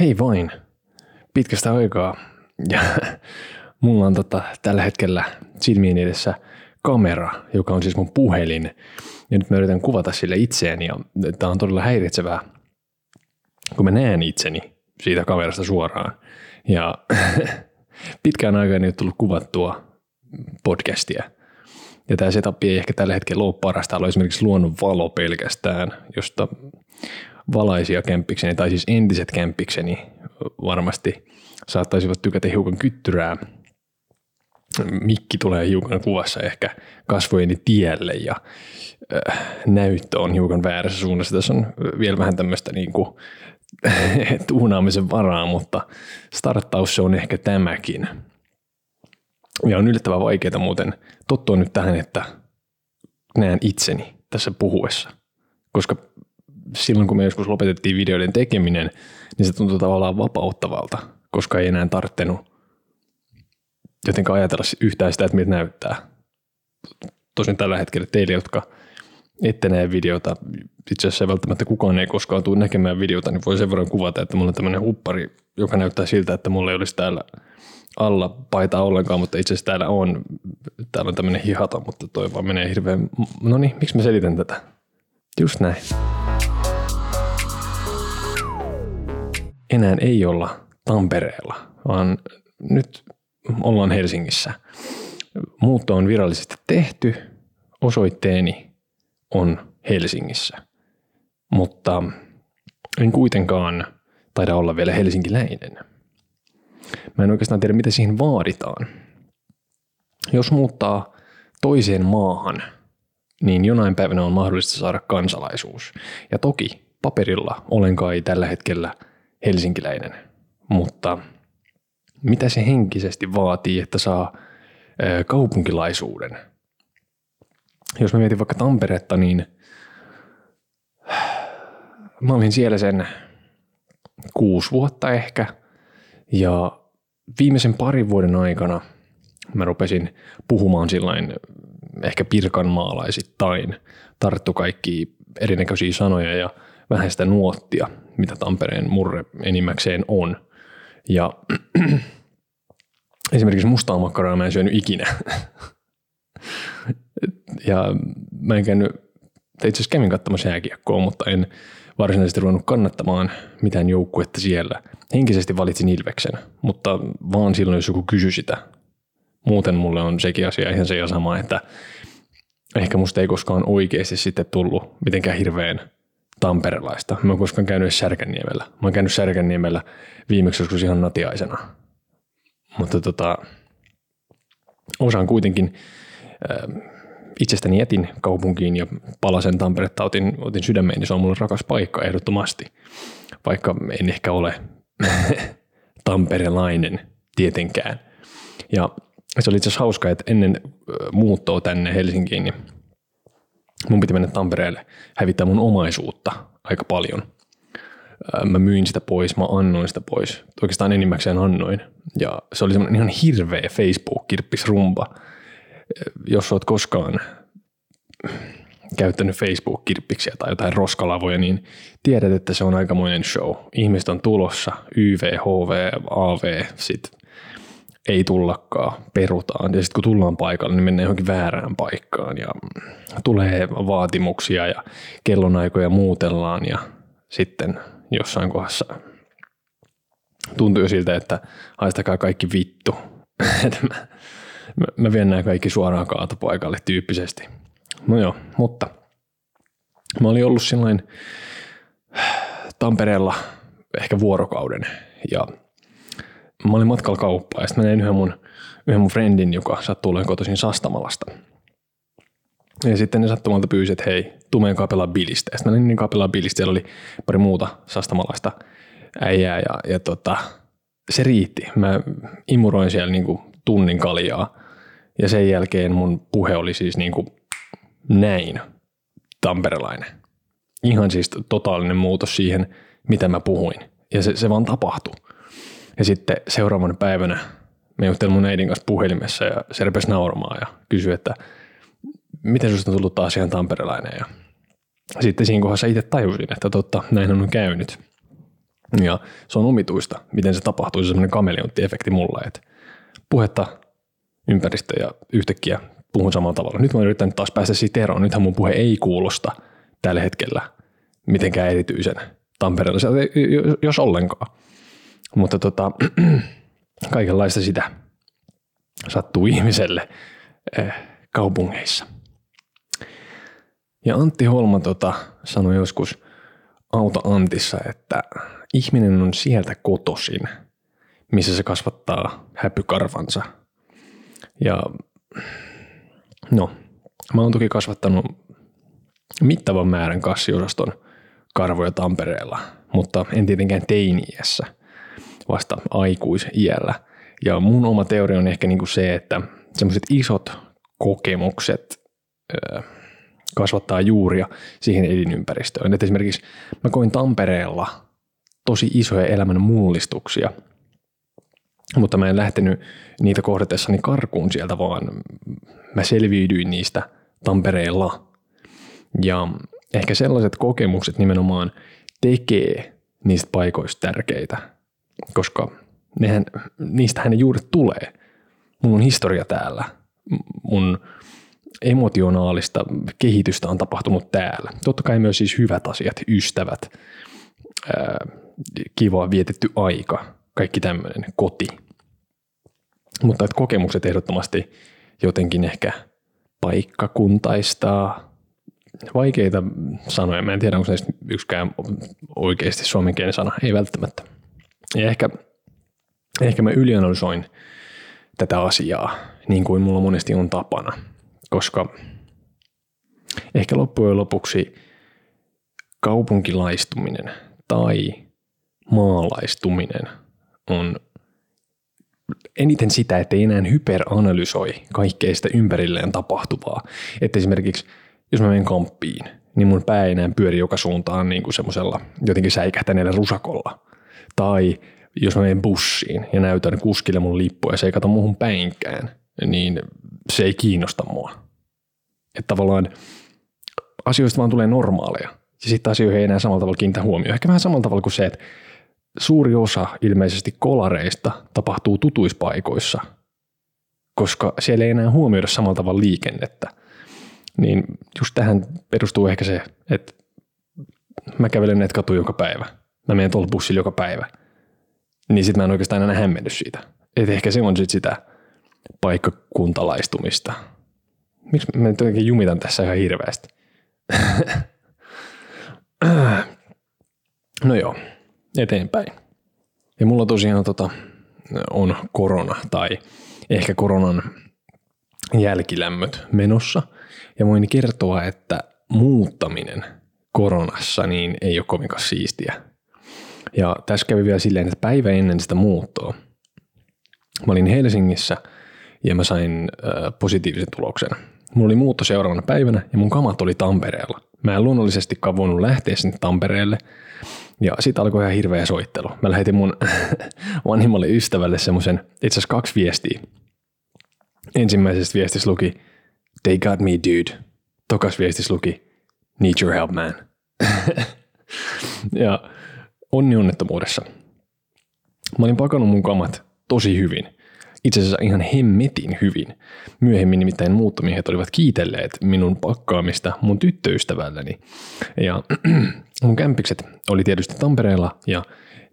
Hei vain, pitkästä aikaa. Ja mulla on tota, tällä hetkellä silmien edessä kamera, joka on siis mun puhelin. Ja nyt mä yritän kuvata sille itseäni ja tää on todella häiritsevää, kun mä näen itseni siitä kamerasta suoraan. Ja pitkään aikaan ei ole tullut kuvattua podcastia. Ja tämä setup ei ehkä tällä hetkellä ole parasta. Täällä on esimerkiksi luonnon valo pelkästään, josta valaisia kämppikseni, tai siis entiset kämppikseni varmasti saattaisivat tykätä hiukan kyttyrää. Mikki tulee hiukan kuvassa ehkä kasvojeni tielle ja äh, näyttö on hiukan väärässä suunnassa. Tässä on vielä vähän tämmöistä niin kuin, tuunaamisen varaa, mutta starttaus se on ehkä tämäkin. Ja on yllättävän vaikeaa muuten tottua nyt tähän, että näen itseni tässä puhuessa. Koska silloin kun me joskus lopetettiin videoiden tekeminen, niin se tuntui tavallaan vapauttavalta, koska ei enää tarttenut jotenkin ajatella yhtään sitä, että miltä näyttää. Tosin tällä hetkellä teille, jotka ette näe videota, itse asiassa välttämättä kukaan ei koskaan tule näkemään videota, niin voi sen verran kuvata, että mulla on tämmöinen huppari, joka näyttää siltä, että mulla ei olisi täällä alla paitaa ollenkaan, mutta itse asiassa täällä on, täällä on tämmöinen hihata, mutta toi vaan menee hirveän, no niin, miksi mä selitän tätä? Just näin. Enää ei olla Tampereella, vaan nyt ollaan Helsingissä. Muutto on virallisesti tehty, osoitteeni on Helsingissä, mutta en kuitenkaan taida olla vielä helsinkiläinen. Mä en oikeastaan tiedä, mitä siihen vaaditaan. Jos muuttaa toiseen maahan, niin jonain päivänä on mahdollista saada kansalaisuus. Ja toki paperilla olen kai tällä hetkellä helsinkiläinen, mutta mitä se henkisesti vaatii, että saa kaupunkilaisuuden? Jos mä mietin vaikka Tamperetta, niin mä olin siellä sen kuusi vuotta ehkä. Ja viimeisen parin vuoden aikana mä rupesin puhumaan sillain ehkä pirkanmaalaisittain. Tarttu kaikki erinäköisiä sanoja ja vähän sitä nuottia, mitä Tampereen murre enimmäkseen on. Ja esimerkiksi mustaa makkaraa mä en syönyt ikinä. ja mä en käynyt, itse asiassa kävin katsomassa jääkiekkoa, mutta en varsinaisesti ruvennut kannattamaan mitään joukkuetta siellä. Henkisesti valitsin Ilveksen, mutta vaan silloin, jos joku kysyy sitä. Muuten mulle on sekin asia ihan se sama, että ehkä musta ei koskaan oikeasti sitten tullut mitenkään hirveän tamperelaista. Mä oon koskaan käynyt Särkänniemellä. Mä oon käynyt Särkänniemellä viimeksi joskus ihan natiaisena. Mutta tota, osaan kuitenkin äh, itsestäni jätin kaupunkiin ja palasen Tamperetta otin, otin sydämeen, niin se on mulle rakas paikka ehdottomasti. Vaikka en ehkä ole tamperelainen tietenkään. Ja se oli itse asiassa hauska, että ennen muuttoa tänne Helsinkiin, niin mun piti mennä Tampereelle hävittää mun omaisuutta aika paljon. Mä myin sitä pois, mä annoin sitä pois. Oikeastaan enimmäkseen annoin. Ja se oli semmoinen ihan hirveä Facebook-kirppisrumpa jos olet koskaan käyttänyt Facebook-kirppiksiä tai jotain roskalavoja, niin tiedät, että se on aikamoinen show. Ihmiset on tulossa, YV, HV, AV, sit ei tullakaan, perutaan. Ja sitten kun tullaan paikalle, niin mennään johonkin väärään paikkaan ja tulee vaatimuksia ja kellonaikoja muutellaan ja sitten jossain kohdassa tuntuu siltä, että haistakaa kaikki vittu. mä, mä vien nämä kaikki suoraan kaatopaikalle tyyppisesti. No joo, mutta mä olin ollut sillain Tampereella ehkä vuorokauden ja mä olin matkalla kauppaan ja sitten mä näin yhden mun, yhden mun friendin, joka sattuu olemaan kotoisin Sastamalasta. Ja sitten ne sattumalta pyysi, että hei, tuu meidän kapelaa bilistä. Ja sitten mä niin kapelaa bilistä, siellä oli pari muuta sastamalaista äijää ja, ja tota, se riitti. Mä imuroin siellä niinku tunnin kaljaa ja sen jälkeen mun puhe oli siis niin kuin näin tamperelainen. Ihan siis totaalinen muutos siihen, mitä mä puhuin. Ja se, se vaan tapahtui. Ja sitten seuraavana päivänä me juttelin mun äidin kanssa puhelimessa ja se rupesi nauramaan ja kysyi, että miten susta on tullut taas ihan tamperelainen. Ja sitten siinä kohdassa itse tajusin, että totta, näin on käynyt. Ja se on omituista, miten se tapahtuu, se semmoinen kameleontti-efekti mulla, että puhetta, ympäristö ja yhtäkkiä puhun samalla tavalla. Nyt mä oon yrittänyt taas päästä siitä eroon. Nythän mun puhe ei kuulosta tällä hetkellä mitenkään erityisen Tampereella, jos ollenkaan. Mutta tota, kaikenlaista sitä sattuu ihmiselle eh, kaupungeissa. Ja Antti Holma tota, sanoi joskus Auta Antissa, että ihminen on sieltä kotosin, missä se kasvattaa häpykarvansa. Ja no, mä oon toki kasvattanut mittavan määrän kassiosaston karvoja Tampereella, mutta en tietenkään teiniässä, vasta aikuisiällä. Ja mun oma teoria on ehkä niinku se, että semmoiset isot kokemukset öö, kasvattaa juuria siihen elinympäristöön. Et esimerkiksi mä koin Tampereella tosi isoja elämän mullistuksia, mutta mä en lähtenyt niitä kohdatessani karkuun sieltä, vaan mä selviydyin niistä Tampereella. Ja ehkä sellaiset kokemukset nimenomaan tekee niistä paikoista tärkeitä, koska nehän, niistähän ne juuret tulee. Mulla on historia täällä. Mun emotionaalista kehitystä on tapahtunut täällä. Totta kai myös siis hyvät asiat, ystävät, kiva vietetty aika, kaikki tämmöinen, koti. Mutta että kokemukset ehdottomasti jotenkin ehkä paikkakuntaistaa, vaikeita sanoja. Mä en tiedä, onko näistä yksikään oikeasti suomenkielinen sana. Ei välttämättä. Ja ehkä, ehkä mä ylianalysoin tätä asiaa, niin kuin mulla monesti on tapana – koska ehkä loppujen lopuksi kaupunkilaistuminen tai maalaistuminen on eniten sitä, että ei enää hyperanalysoi kaikkea sitä ympärilleen tapahtuvaa. Että esimerkiksi jos mä menen kamppiin, niin mun pää ei enää pyöri joka suuntaan niin kuin semmoisella jotenkin säikähtäneellä rusakolla. Tai jos mä menen bussiin ja näytän kuskille mun lippua ja se ei kato muuhun päinkään, niin se ei kiinnosta mua. Että tavallaan asioista vaan tulee normaaleja. Ja sitten asioihin ei enää samalla tavalla kiinnitä huomioon. Ehkä vähän samalla tavalla kuin se, että suuri osa ilmeisesti kolareista tapahtuu tutuispaikoissa, koska siellä ei enää huomioida samalla tavalla liikennettä. Niin just tähän perustuu ehkä se, että mä kävelen näitä katuja joka päivä. Mä menen tuolla bussilla joka päivä. Niin sit mä en oikeastaan enää hämmennyt siitä. Että ehkä se on sit sitä paikkakuntalaistumista – Miksi mä nyt jotenkin jumitan tässä ihan hirveästi? no joo, eteenpäin. Ja mulla tosiaan tota, on korona tai ehkä koronan jälkilämmöt menossa. Ja voin kertoa, että muuttaminen koronassa niin ei ole kovinkaan siistiä. Ja tässä kävi vielä silleen, että päivä ennen sitä muuttoa mä olin Helsingissä ja mä sain äh, positiivisen tuloksen Mulla oli muutto seuraavana päivänä ja mun kamat oli Tampereella. Mä en luonnollisestikaan voinut lähteä sinne Tampereelle. Ja sitten alkoi ihan hirveä soittelu. Mä lähetin mun vanhimmalle ystävälle semmoisen, itse asiassa kaksi viestiä. Ensimmäisessä viestissä luki, they got me dude. Tokas viestissä luki, need your help man. ja onni onnettomuudessa. Mä olin pakannut mun kamat tosi hyvin itse asiassa ihan hemmetin hyvin. Myöhemmin nimittäin muuttomiehet olivat kiitelleet minun pakkaamista mun tyttöystävälläni. Ja mun kämpikset oli tietysti Tampereella ja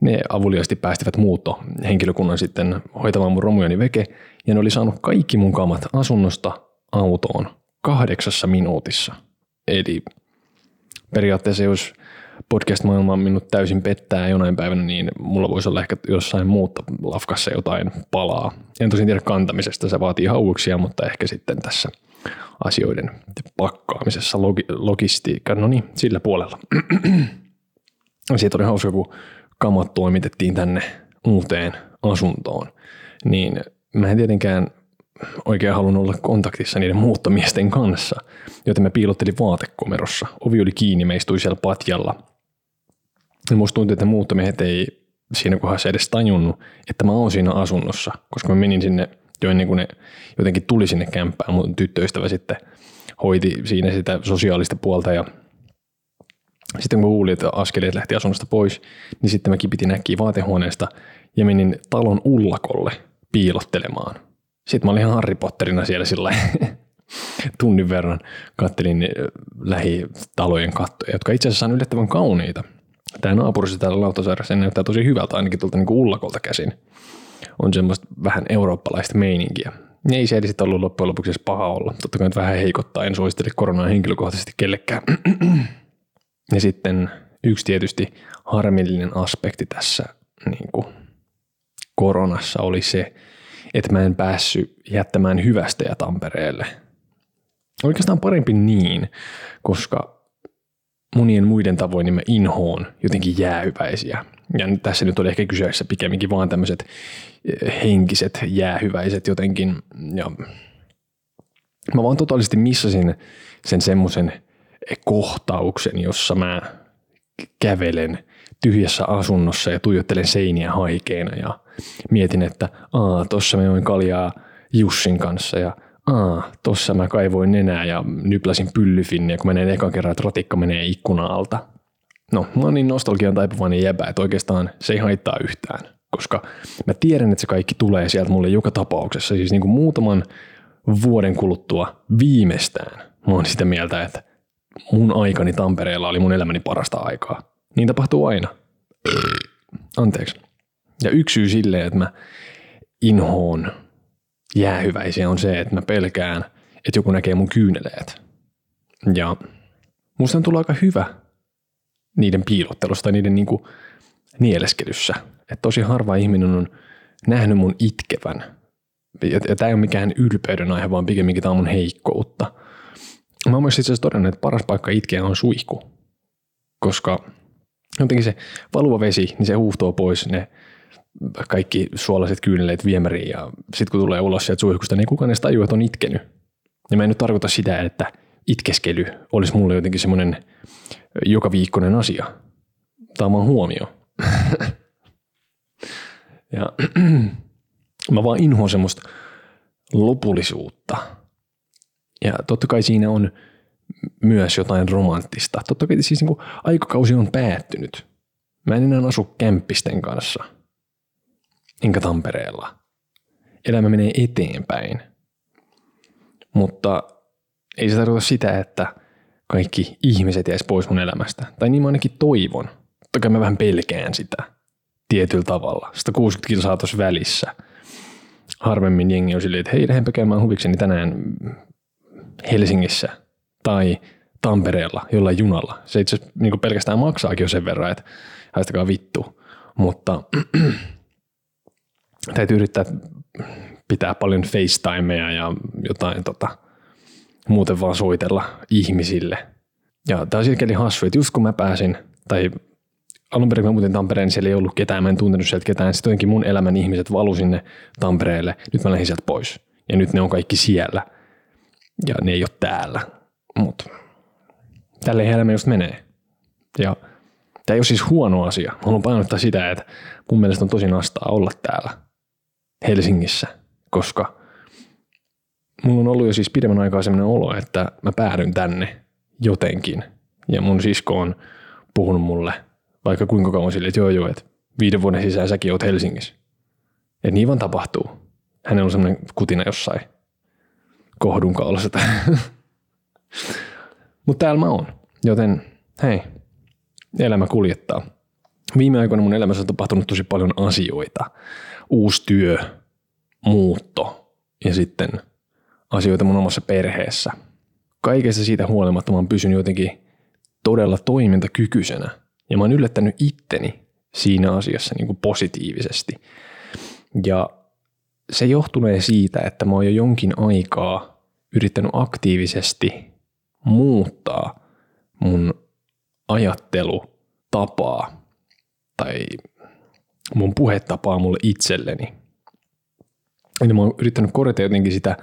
ne avuliasti päästivät muutto henkilökunnan sitten hoitamaan mun romujani veke ja ne oli saanut kaikki mun kamat asunnosta autoon kahdeksassa minuutissa. Eli periaatteessa jos podcast-maailma minut täysin pettää jonain päivänä, niin mulla voisi olla ehkä jossain muuta lafkassa jotain palaa. En tosin tiedä kantamisesta, se vaatii hauuksia, mutta ehkä sitten tässä asioiden pakkaamisessa, logi- logistiikka, no niin, sillä puolella. Siitä oli hauska, kun kamat toimitettiin tänne uuteen asuntoon, niin mä en tietenkään oikein halunnut olla kontaktissa niiden muuttomiesten kanssa, joten mä piilottelin vaatekomerossa. Ovi oli kiinni, me istui siellä patjalla – ja musta tuntuu, että muuttomiehet ei siinä kohdassa edes tajunnut, että mä oon siinä asunnossa, koska mä menin sinne jo ennen kuin ne jotenkin tuli sinne kämppään. Mun tyttöystävä sitten hoiti siinä sitä sosiaalista puolta ja Sitten kun kuulin, että askeleet lähti asunnosta pois, niin sitten mä kipitin äkkiä vaatehuoneesta ja menin talon ullakolle piilottelemaan. Sitten mä olin ihan Harry Potterina siellä sillä tunnin verran kattelin lähitalojen kattoja, jotka itse asiassa on yllättävän kauniita. Tämä naapurissa täällä Lauttasaaressa näyttää tosi hyvältä ainakin tuolta niin ullakolta käsin. On semmoista vähän eurooppalaista meininkiä. Ei se sitten ollut loppujen lopuksi paha olla. Totta kai vähän heikottaa, en suosittele koronaa henkilökohtaisesti kellekään. ja sitten yksi tietysti harmillinen aspekti tässä niin kuin koronassa oli se, että mä en päässyt jättämään hyvästä ja Tampereelle. Oikeastaan parempi niin, koska monien muiden tavoin niin mä inhoon jotenkin jäähyväisiä. Ja tässä nyt oli ehkä kyseessä pikemminkin vaan tämmöiset eh, henkiset jäähyväiset jotenkin. Ja mä vaan totaalisesti missasin sen semmoisen kohtauksen, jossa mä kävelen tyhjässä asunnossa ja tuijottelen seiniä haikeena ja mietin, että aa, tossa mä join kaljaa Jussin kanssa ja aa, tossa mä kaivoin nenää ja nypläsin pyllyfinniä, kun menee ekan kerran, että ratikka menee ikkuna alta. No, mä oon niin nostalgian taipuvainen jäbä, että oikeastaan se ei haittaa yhtään, koska mä tiedän, että se kaikki tulee sieltä mulle joka tapauksessa. Siis niin kuin muutaman vuoden kuluttua viimeistään mä oon sitä mieltä, että mun aikani Tampereella oli mun elämäni parasta aikaa. Niin tapahtuu aina. Anteeksi. Ja yksi syy silleen, että mä inhoon jäähyväisiä on se, että mä pelkään, että joku näkee mun kyyneleet. Ja musta on tullut aika hyvä niiden piilottelusta tai niiden niinku nieleskelyssä. Että tosi harva ihminen on nähnyt mun itkevän. Ja, ja tämä ei ole mikään ylpeyden aihe, vaan pikemminkin tämä on mun heikkoutta. Mä oon myös itse asiassa todennut, että paras paikka itkeä on suihku. Koska jotenkin se valuva vesi, niin se huuhtoo pois ne kaikki suolaiset kyyneleet viemäriin ja sitten kun tulee ulos sieltä suihkusta, niin kukaan edes tajua, että on itkenyt. Ja mä en nyt tarkoita sitä, että itkeskely olisi mulle jotenkin semmoinen joka viikkoinen asia. Tämä on huomio. ja mä vaan inhoan semmoista lopullisuutta. Ja totta kai siinä on myös jotain romanttista. Totta kai siis niin aikakausi on päättynyt. Mä en enää asu kämppisten kanssa – enkä Tampereella. Elämä menee eteenpäin. Mutta ei se tarkoita sitä, että kaikki ihmiset jäisi pois mun elämästä. Tai niin mä ainakin toivon. Toki mä vähän pelkään sitä tietyllä tavalla. 160 kilsaa tuossa välissä. Harvemmin jengi on silleen, että hei, lähdenpä käymään huvikseni tänään Helsingissä tai Tampereella jollain junalla. Se itse asiassa niin pelkästään maksaakin jo sen verran, että haistakaa vittu. Mutta täytyy yrittää pitää paljon FaceTimeja ja jotain tota, muuten vaan soitella ihmisille. Ja tämä on sielläkin hassu, että just kun mä pääsin, tai alun perin mä muutin Tampereen, niin siellä ei ollut ketään, mä en tuntenut sieltä ketään. Sitten jotenkin mun elämän ihmiset valu sinne Tampereelle. Nyt mä lähdin sieltä pois. Ja nyt ne on kaikki siellä. Ja ne ei ole täällä. Mutta tälle elämä just menee. Ja tämä ei ole siis huono asia. Haluan painottaa sitä, että mun mielestä on tosi nastaa olla täällä Helsingissä, koska mulla on ollut jo siis pidemmän aikaa sellainen olo, että mä päädyn tänne jotenkin. Ja mun sisko on puhunut mulle vaikka kuinka kauan sille, että joo joo, että viiden vuoden sisään säkin oot Helsingissä. Että niin vaan tapahtuu. Hänellä on semmoinen kutina jossain kohdun kaulassa. Mutta täällä mä oon. Joten hei, elämä kuljettaa. Viime aikoina mun elämässä on tapahtunut tosi paljon asioita uusi työ, muutto ja sitten asioita mun omassa perheessä. Kaikessa siitä huolimatta mä oon pysynyt jotenkin todella toimintakykyisenä ja mä oon yllättänyt itteni siinä asiassa niin kuin positiivisesti. Ja se johtunee siitä, että mä oon jo jonkin aikaa yrittänyt aktiivisesti muuttaa mun ajattelutapaa tai mun puhetapaa mulle itselleni. Eli mä oon yrittänyt korjata jotenkin sitä,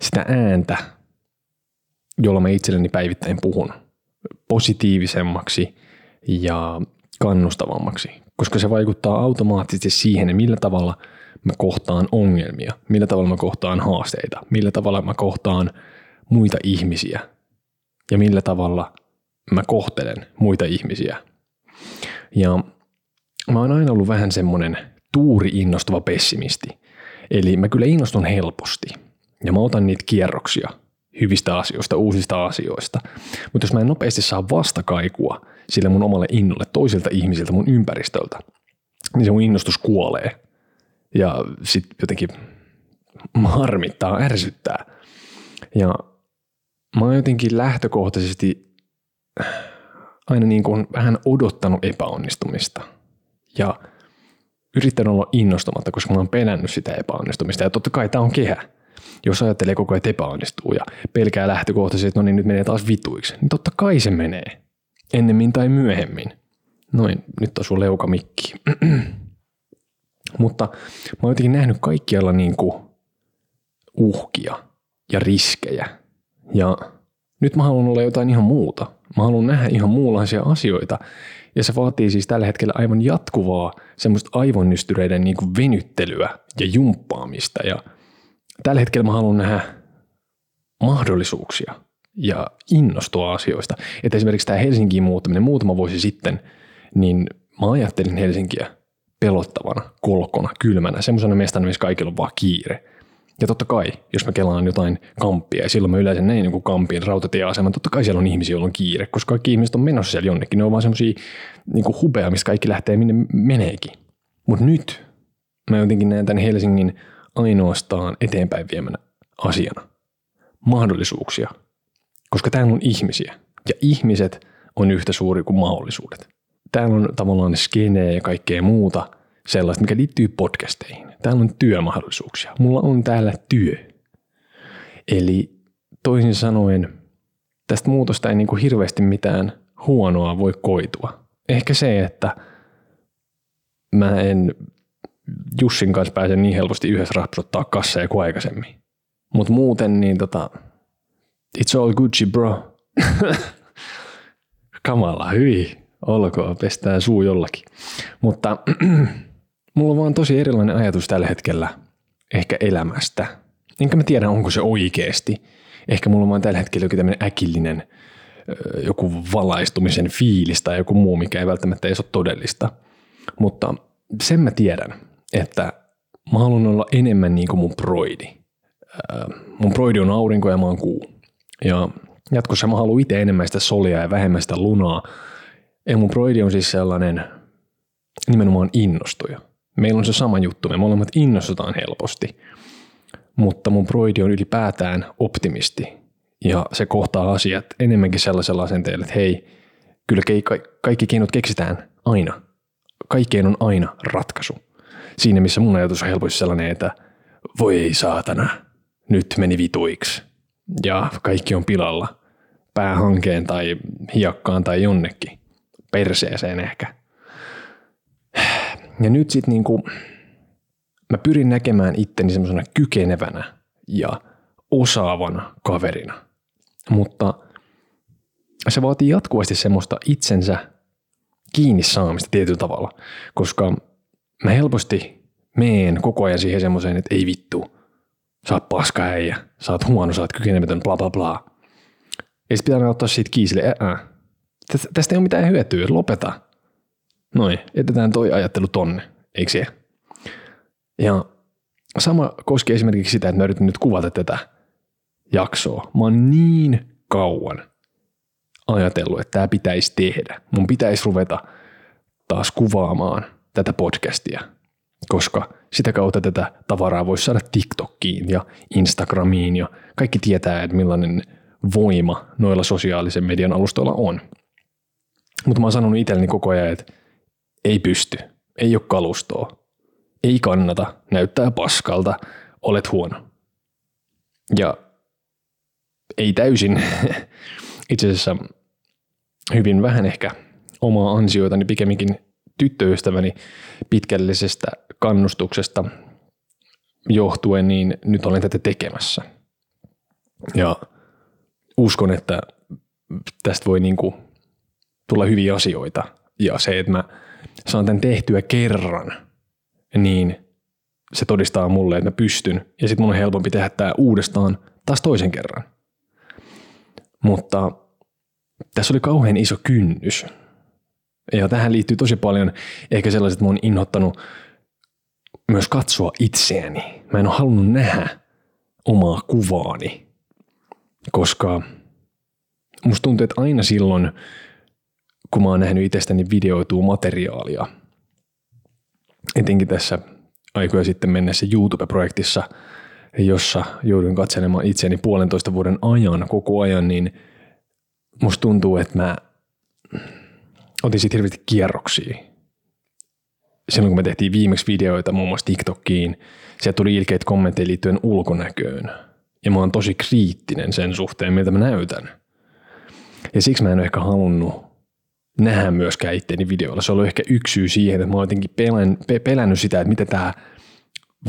sitä ääntä, jolla mä itselleni päivittäin puhun positiivisemmaksi ja kannustavammaksi, koska se vaikuttaa automaattisesti siihen, millä tavalla mä kohtaan ongelmia, millä tavalla mä kohtaan haasteita, millä tavalla mä kohtaan muita ihmisiä ja millä tavalla mä kohtelen muita ihmisiä. Ja mä oon aina ollut vähän semmonen tuuri innostuva pessimisti. Eli mä kyllä innostun helposti. Ja mä otan niitä kierroksia hyvistä asioista, uusista asioista. Mutta jos mä en nopeasti saa vastakaikua sille mun omalle innolle toisilta ihmisiltä mun ympäristöltä, niin se mun innostus kuolee. Ja sit jotenkin harmittaa, ärsyttää. Ja mä oon jotenkin lähtökohtaisesti aina niin kuin vähän odottanut epäonnistumista. Ja yrittänyt olla innostumatta, koska mä oon pelännyt sitä epäonnistumista. Ja totta kai tämä on kehä. Jos ajattelee koko ajan, epäonnistuu ja pelkää lähtökohtaisesti, että no niin, nyt menee taas vituiksi, niin totta kai se menee. Ennemmin tai myöhemmin. Noin, nyt on sun leuka mikki. Mutta mä oon jotenkin nähnyt kaikkialla niin kuin uhkia ja riskejä. Ja nyt mä haluan olla jotain ihan muuta. Mä haluan nähdä ihan muunlaisia asioita. Ja se vaatii siis tällä hetkellä aivan jatkuvaa semmoista aivonnystyreiden niin kuin venyttelyä ja jumppaamista. Ja tällä hetkellä mä haluan nähdä mahdollisuuksia ja innostua asioista. Että esimerkiksi tämä Helsinkiin muuttaminen muutama vuosi sitten, niin mä ajattelin Helsinkiä pelottavana, kolkona, kylmänä, semmoisena mestana, missä kaikilla on vaan kiire. Ja totta kai, jos mä kelaan jotain kamppia, ja silloin mä yleensä näin niin kampin rautatieaseman, totta kai siellä on ihmisiä, joilla on kiire, koska kaikki ihmiset on menossa siellä jonnekin. Ne on vaan semmoisia niin hubeja, mistä kaikki lähtee minne meneekin. Mutta nyt mä jotenkin näen tämän Helsingin ainoastaan eteenpäin viemänä asiana. Mahdollisuuksia. Koska täällä on ihmisiä. Ja ihmiset on yhtä suuri kuin mahdollisuudet. Täällä on tavallaan skeneä ja kaikkea muuta sellaista, mikä liittyy podcasteihin. Täällä on työmahdollisuuksia. Mulla on täällä työ. Eli toisin sanoen, tästä muutosta ei niin kuin hirveästi mitään huonoa voi koitua. Ehkä se, että mä en Jussin kanssa pääse niin helposti yhdessä rapsuttaa kasseja kuin aikaisemmin. Mutta muuten niin tota, it's all Gucci bro. Kamala, hyi, olkoon, pestään suu jollakin. Mutta mulla on vaan tosi erilainen ajatus tällä hetkellä ehkä elämästä. Enkä mä tiedä, onko se oikeasti. Ehkä mulla on vaan tällä hetkellä joku tämmöinen äkillinen joku valaistumisen fiilis tai joku muu, mikä ei välttämättä ole todellista. Mutta sen mä tiedän, että mä haluan olla enemmän niin kuin mun broidi. Mun broidi on aurinko ja mä oon kuu. Ja jatkossa mä haluan itse enemmän sitä solia ja vähemmän sitä lunaa. Ja mun broidi on siis sellainen nimenomaan innostuja. Meillä on se sama juttu, me molemmat innostutaan helposti. Mutta mun broidi on ylipäätään optimisti. Ja se kohtaa asiat enemmänkin sellaisella asenteella, että hei, kyllä kaikki keinot keksitään aina. Kaikkeen on aina ratkaisu siinä missä mun ajatus on helposti sellainen, että voi ei saatana, nyt meni vituiksi ja kaikki on pilalla päähankeen tai hiakkaan tai jonnekin, perseeseen ehkä. Ja nyt sitten niinku, mä pyrin näkemään itteni semmoisena kykenevänä ja osaavana kaverina. Mutta se vaatii jatkuvasti semmoista itsensä kiinni saamista tietyllä tavalla, koska mä helposti meen koko ajan siihen semmoiseen, että ei vittu, sä oot paska äijä, sä oot huono, sä oot kykenemätön, bla bla bla. Sitten pitää ottaa siitä kiisille, ää, tästä ei ole mitään hyötyä, lopeta. Noin, jätetään toi ajattelu tonne, eikö se? Ja sama koskee esimerkiksi sitä, että mä yritän nyt kuvata tätä jaksoa. Mä oon niin kauan ajatellut, että tämä pitäisi tehdä. Mun pitäisi ruveta taas kuvaamaan tätä podcastia, koska sitä kautta tätä tavaraa voisi saada TikTokkiin ja Instagramiin ja kaikki tietää, että millainen voima noilla sosiaalisen median alustoilla on. Mutta mä oon sanonut itselleni koko ajan, että ei pysty, ei ole kalustoa, ei kannata, näyttää paskalta, olet huono. Ja ei täysin, itse asiassa hyvin vähän ehkä omaa ansioitani pikemminkin tyttöystäväni pitkällisestä kannustuksesta johtuen, niin nyt olen tätä tekemässä. Ja uskon, että tästä voi niin kuin tulla hyviä asioita. Ja se, että mä saan tämän tehtyä kerran, niin se todistaa mulle, että mä pystyn. Ja sitten mun on helpompi tehdä tämä uudestaan taas toisen kerran. Mutta tässä oli kauhean iso kynnys. Ja tähän liittyy tosi paljon ehkä sellaiset, että mä oon inhottanut myös katsoa itseäni. Mä en ole halunnut nähdä omaa kuvaani, koska musta tuntuu, että aina silloin, kun mä oon nähnyt itsestäni videoituu materiaalia, etenkin tässä aikoja sitten mennessä YouTube-projektissa, jossa joudun katselemaan itseäni puolentoista vuoden ajan koko ajan, niin musta tuntuu, että mä otin sitten hirveästi kierroksia. Silloin kun me tehtiin viimeksi videoita muun muassa TikTokiin, sieltä tuli ilkeitä kommentteja liittyen ulkonäköön. Ja mä oon tosi kriittinen sen suhteen, miltä mä näytän. Ja siksi mä en ole ehkä halunnut nähdä myöskään itteeni videoilla. Se on ollut ehkä yksi syy siihen, että mä oon jotenkin pelän, pe, pelännyt sitä, että miten tämä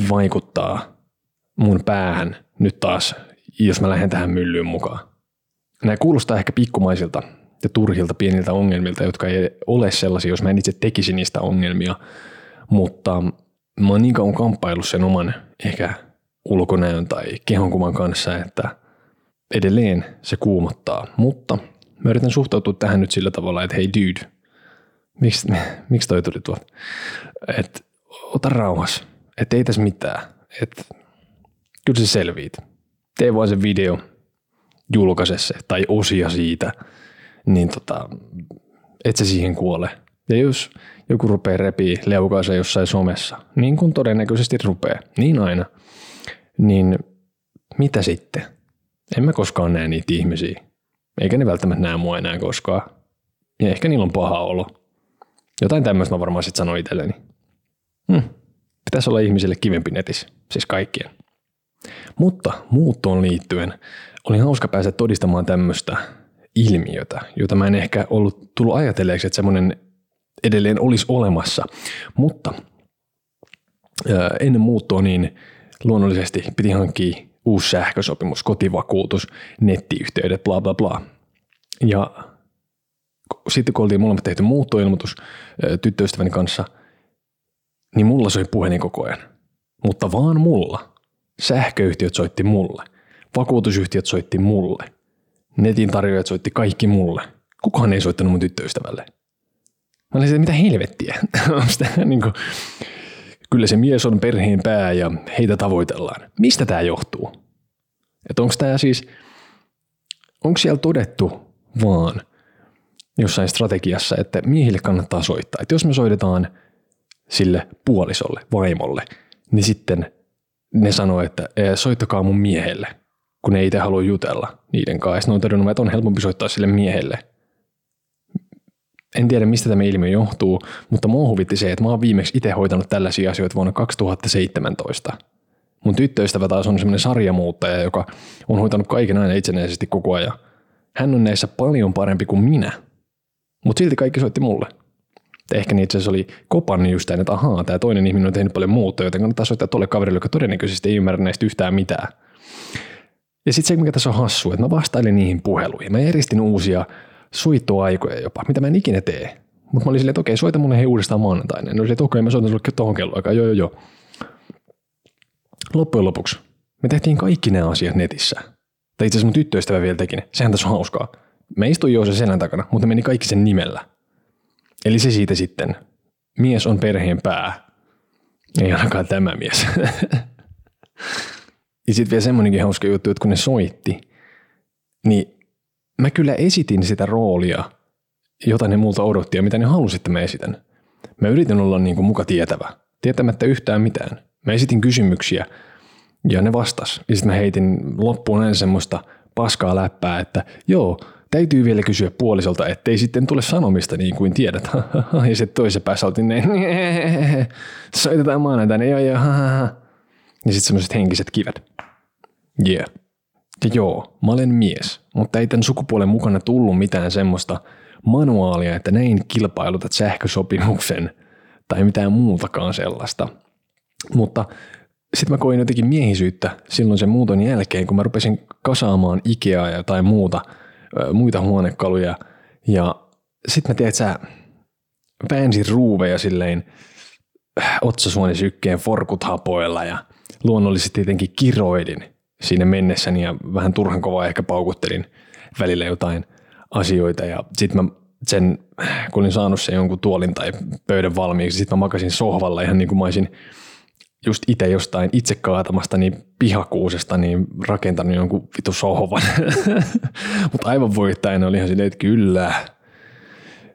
vaikuttaa mun päähän nyt taas, jos mä lähden tähän myllyyn mukaan. Nämä kuulostaa ehkä pikkumaisilta ja turhilta pieniltä ongelmilta, jotka ei ole sellaisia, jos mä en itse tekisi niistä ongelmia, mutta mä oon niin kauan kamppailut sen oman ehkä ulkonäön tai kehonkuvan kanssa, että edelleen se kuumottaa, mutta mä yritän suhtautua tähän nyt sillä tavalla, että hei dude, miksi, miksi toi tuli tuolta? Että ota rauhas, että ei tässä mitään, että kyllä se selviit. Tee vaan se video, julkaise se tai osia siitä – niin tota, et se siihen kuole. Ja jos joku rupeaa repii leukaansa jossain somessa, niin kuin todennäköisesti rupeaa, niin aina, niin mitä sitten? En mä koskaan näe niitä ihmisiä. Eikä ne välttämättä näe mua enää koskaan. Ja ehkä niillä on paha olo. Jotain tämmöistä mä varmaan sitten sanoin itselleni. Hmm. Pitäisi olla ihmisille kivempi netissä, siis kaikkien. Mutta muuttoon liittyen oli hauska päästä todistamaan tämmöistä ilmiötä, jota mä en ehkä ollut tullut ajatelleeksi, että semmoinen edelleen olisi olemassa. Mutta ennen muuttoa niin luonnollisesti piti hankkia uusi sähkösopimus, kotivakuutus, nettiyhteydet, bla bla bla. Ja sitten kun oltiin molemmat tehty muuttoilmoitus tyttöystäväni kanssa, niin mulla soi puhelin koko ajan. Mutta vaan mulla. Sähköyhtiöt soitti mulle. Vakuutusyhtiöt soitti mulle. Netin tarjoajat soitti kaikki mulle. Kukaan ei soittanut mun tyttöystävälle. Mä olin mitä helvettiä. kyllä se mies on perheen pää ja heitä tavoitellaan. Mistä tämä johtuu? Että onko tämä siis, onko siellä todettu vaan jossain strategiassa, että miehille kannattaa soittaa. Että jos me soitetaan sille puolisolle, vaimolle, niin sitten ne sanoo, että soittakaa mun miehelle – kun ne itse halua jutella niiden kanssa. Ne on todennut, että on helpompi soittaa sille miehelle. En tiedä, mistä tämä ilmiö johtuu, mutta mua huvitti se, että mä oon viimeksi itse hoitanut tällaisia asioita vuonna 2017. Mun tyttöystävä taas on semmoinen sarjamuuttaja, joka on hoitanut kaiken aina itsenäisesti koko ajan. Hän on näissä paljon parempi kuin minä, mutta silti kaikki soitti mulle. Ehkä niin itse asiassa oli kopannut just tämän, että ahaa, tämä toinen ihminen on tehnyt paljon muuta, joten kannattaa soittaa tuolle kaverille, joka todennäköisesti ei ymmärrä näistä yhtään mitään. Ja sitten se, mikä tässä on hassu, että mä vastailin niihin puheluihin. Mä eristin uusia soittoaikoja jopa, mitä mä en ikinä tee. Mutta mä olin silleen, että okei, soita mulle hei uudestaan maanantaina. Ne oli että okei, mä soitan sulle tuohon kelloaikaan. Joo, joo, joo. Loppujen lopuksi me tehtiin kaikki nämä asiat netissä. Tai itse asiassa mun tyttöystävä vielä teki ne. Sehän tässä on hauskaa. Me istuin jo sen selän takana, mutta meni kaikki sen nimellä. Eli se siitä sitten. Mies on perheen pää. Ei ainakaan tämä mies. Ja sitten vielä semmoinenkin hauska juttu, että kun ne soitti, niin mä kyllä esitin sitä roolia, jota ne multa odotti ja mitä ne halusi, että mä esitän. Mä yritin olla niin kuin muka tietävä, tietämättä yhtään mitään. Mä esitin kysymyksiä ja ne vastas. Ja sitten mä heitin loppuun ensin semmoista paskaa läppää, että joo, täytyy vielä kysyä puolisolta, ettei sitten tule sanomista niin kuin tiedät. ja sitten toisen päässä oltiin ne, soitetaan maanantaina, joo joo, ja sitten semmoiset henkiset kivet. Yeah. Ja joo, mä olen mies, mutta ei tämän sukupuolen mukana tullut mitään semmoista manuaalia, että näin kilpailutat sähkösopimuksen tai mitään muutakaan sellaista. Mutta sitten mä koin jotenkin miehisyyttä silloin sen muuton jälkeen, kun mä rupesin kasaamaan Ikeaa ja tai muuta, muita huonekaluja. Ja sitten mä tiedän, että sä väänsin ruuveja silleen äh, otsasuonisykkeen forkut hapoilla ja luonnollisesti tietenkin kiroidin siinä mennessäni ja vähän turhan kovaa ehkä paukuttelin välillä jotain asioita ja sitten mä sen, kun olin saanut sen jonkun tuolin tai pöydän valmiiksi, sitten mä makasin sohvalla ihan niin kuin mä olisin just itse jostain itse kaatamasta niin pihakuusesta niin rakentanut jonkun vitu sohvan. Mutta aivan voittajan oli ihan silleen, että kyllä,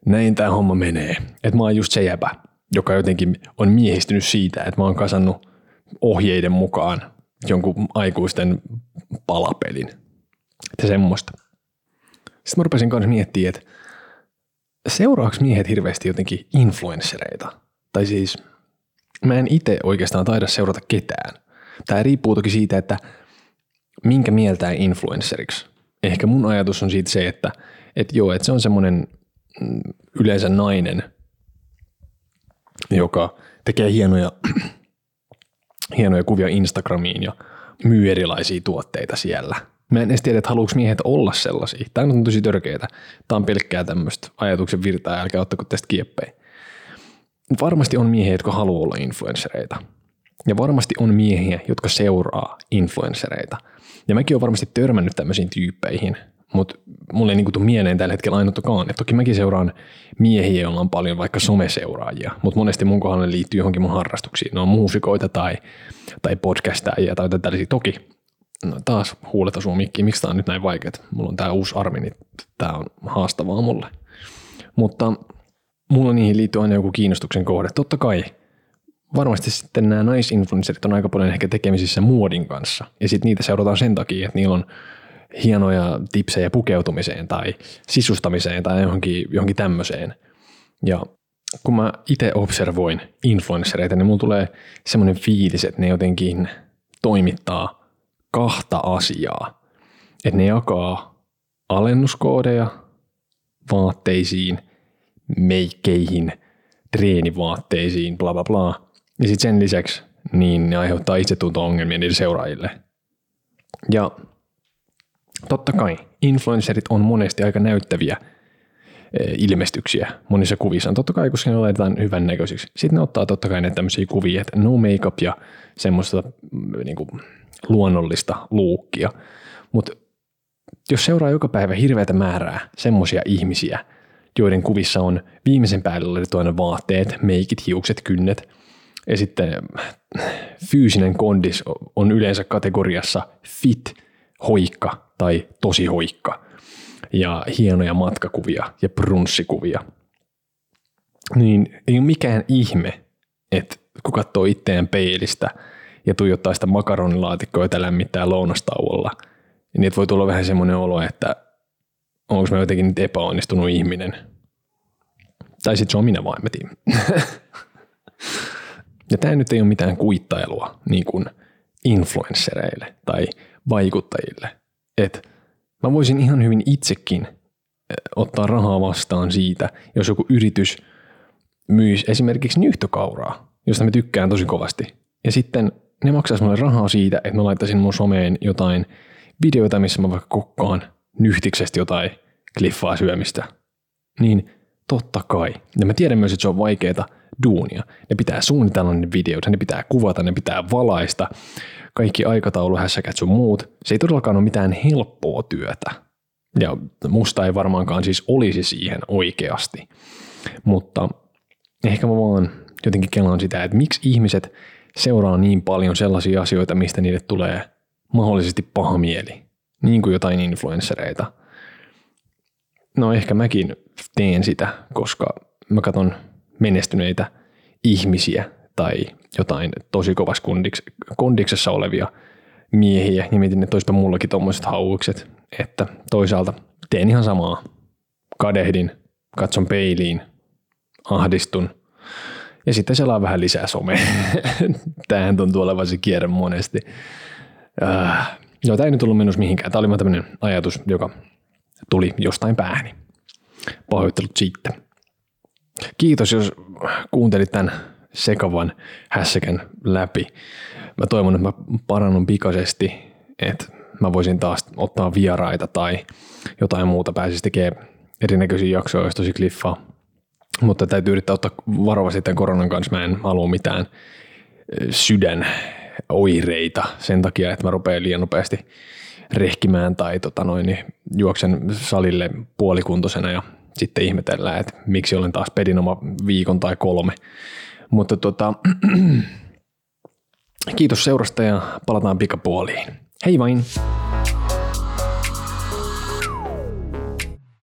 näin tämä homma menee. Että mä oon just se jäpä, joka jotenkin on miehistynyt siitä, että mä oon kasannut ohjeiden mukaan jonkun aikuisten palapelin. Että semmoista. Sitten mä rupesin kanssa miettimään, että seuraavaksi miehet hirveästi jotenkin influenssereita? Tai siis mä en itse oikeastaan taida seurata ketään. Tämä riippuu toki siitä, että minkä mieltää influenceriksi. Ehkä mun ajatus on siitä se, että, että joo, että se on semmoinen mm, yleensä nainen, joka tekee hienoja, hienoja kuvia Instagramiin ja myy erilaisia tuotteita siellä. Mä en edes tiedä, että haluuks miehet olla sellaisia. Tämä on tosi törkeää. Tämä on pelkkää tämmöistä ajatuksen virtaa, älkää ottako tästä kieppeä. Varmasti on miehiä, jotka haluaa olla influenssereita. Ja varmasti on miehiä, jotka seuraa influenssereita. Ja mäkin olen varmasti törmännyt tämmöisiin tyyppeihin, mutta mulle ei niinku tule mieleen tällä hetkellä ainuttakaan. Et toki mäkin seuraan miehiä, joilla on paljon vaikka someseuraajia, mutta monesti mun kohdalla liittyy johonkin mun harrastuksiin. Ne on muusikoita tai, tai podcastajia tai tällaisia. Toki no taas huuleta sua mikki, miksi tää on nyt näin vaikeaa? Mulla on tää uusi armi, niin tää on haastavaa mulle. Mutta mulla niihin liittyy aina joku kiinnostuksen kohde. Totta kai varmasti sitten nämä naisinfluencerit on aika paljon ehkä tekemisissä muodin kanssa. Ja sitten niitä seurataan sen takia, että niillä on hienoja tipsejä pukeutumiseen tai sisustamiseen tai johonkin, johonkin tämmöiseen. Ja kun mä itse observoin influenssereita, niin mulla tulee semmoinen fiilis, että ne jotenkin toimittaa kahta asiaa. Että ne jakaa alennuskoodeja vaatteisiin, meikkeihin, treenivaatteisiin, bla bla bla. Ja sitten sen lisäksi niin ne aiheuttaa itsetunto-ongelmia niille seuraajille. Ja totta kai influencerit on monesti aika näyttäviä eh, ilmestyksiä monissa kuvissa. Totta kai, koska ne laitetaan hyvän näköisiksi. Sitten ne ottaa totta kai ne tämmöisiä kuvia, että no makeup ja semmoista mm, niin kuin, luonnollista luukkia. Mutta jos seuraa joka päivä hirveätä määrää semmoisia ihmisiä, joiden kuvissa on viimeisen päälle laitettu aina vaatteet, meikit, hiukset, kynnet, ja sitten fyysinen kondis on yleensä kategoriassa fit, hoikka tai tosi hoikka. Ja hienoja matkakuvia ja brunssikuvia. Niin ei ole mikään ihme, että kun katsoo itseään peilistä ja tuijottaa sitä makaronilaatikkoa, jota lämmittää lounastauolla, niin voi tulla vähän semmoinen olo, että onko mä jotenkin nyt epäonnistunut ihminen. Tai sitten se on minä vain, mä. Ja tämä nyt ei ole mitään kuittailua niin kuin influenssereille tai vaikuttajille. Et mä voisin ihan hyvin itsekin ottaa rahaa vastaan siitä, jos joku yritys myisi esimerkiksi nyhtökauraa, josta mä tykkään tosi kovasti. Ja sitten ne maksaisi mulle rahaa siitä, että mä laittaisin mun someen jotain videoita, missä mä vaikka kokkaan nyhtiksestä jotain kliffaa syömistä. Niin totta kai. Ja mä tiedän myös, että se on vaikeaa – duunia. Ne pitää suunnitella ne videot, ne pitää kuvata, ne pitää valaista, kaikki aikatauluhässäkät sun muut. Se ei todellakaan ole mitään helppoa työtä. Ja musta ei varmaankaan siis olisi siihen oikeasti. Mutta ehkä mä vaan jotenkin kelaan sitä, että miksi ihmiset seuraa niin paljon sellaisia asioita, mistä niille tulee mahdollisesti paha mieli. Niin kuin jotain influenssereita. No ehkä mäkin teen sitä, koska mä katson menestyneitä ihmisiä tai jotain tosi kovassa kondiks- kondiksessa olevia miehiä ja mietin, että olisipa mullakin tuommoiset hauikset, että toisaalta teen ihan samaa. Kadehdin, katson peiliin, ahdistun ja sitten selaa vähän lisää somea. Tämähän tuntuu olevan se kierre monesti. Äh, no, tämä ei nyt tullut minusta mihinkään. Tämä oli tämmöinen ajatus, joka tuli jostain päähäni. Pahoittelut siitä. Kiitos, jos kuuntelit tämän sekavan hässäkän läpi. Mä toivon, että mä parannun pikaisesti, että mä voisin taas ottaa vieraita tai jotain muuta, pääsisi tekemään erinäköisiä jaksoja, jos tosi kliffaa. Mutta täytyy yrittää ottaa varovasti tämän koronan kanssa. Mä en halua mitään sydän oireita sen takia, että mä rupean liian nopeasti rehkimään tai tota noin, niin juoksen salille puolikuntoisena ja sitten ihmetellään, että miksi olen taas pedinoma viikon tai kolme. Mutta tota, kiitos seurasta ja palataan pikapuoliin. Hei vain!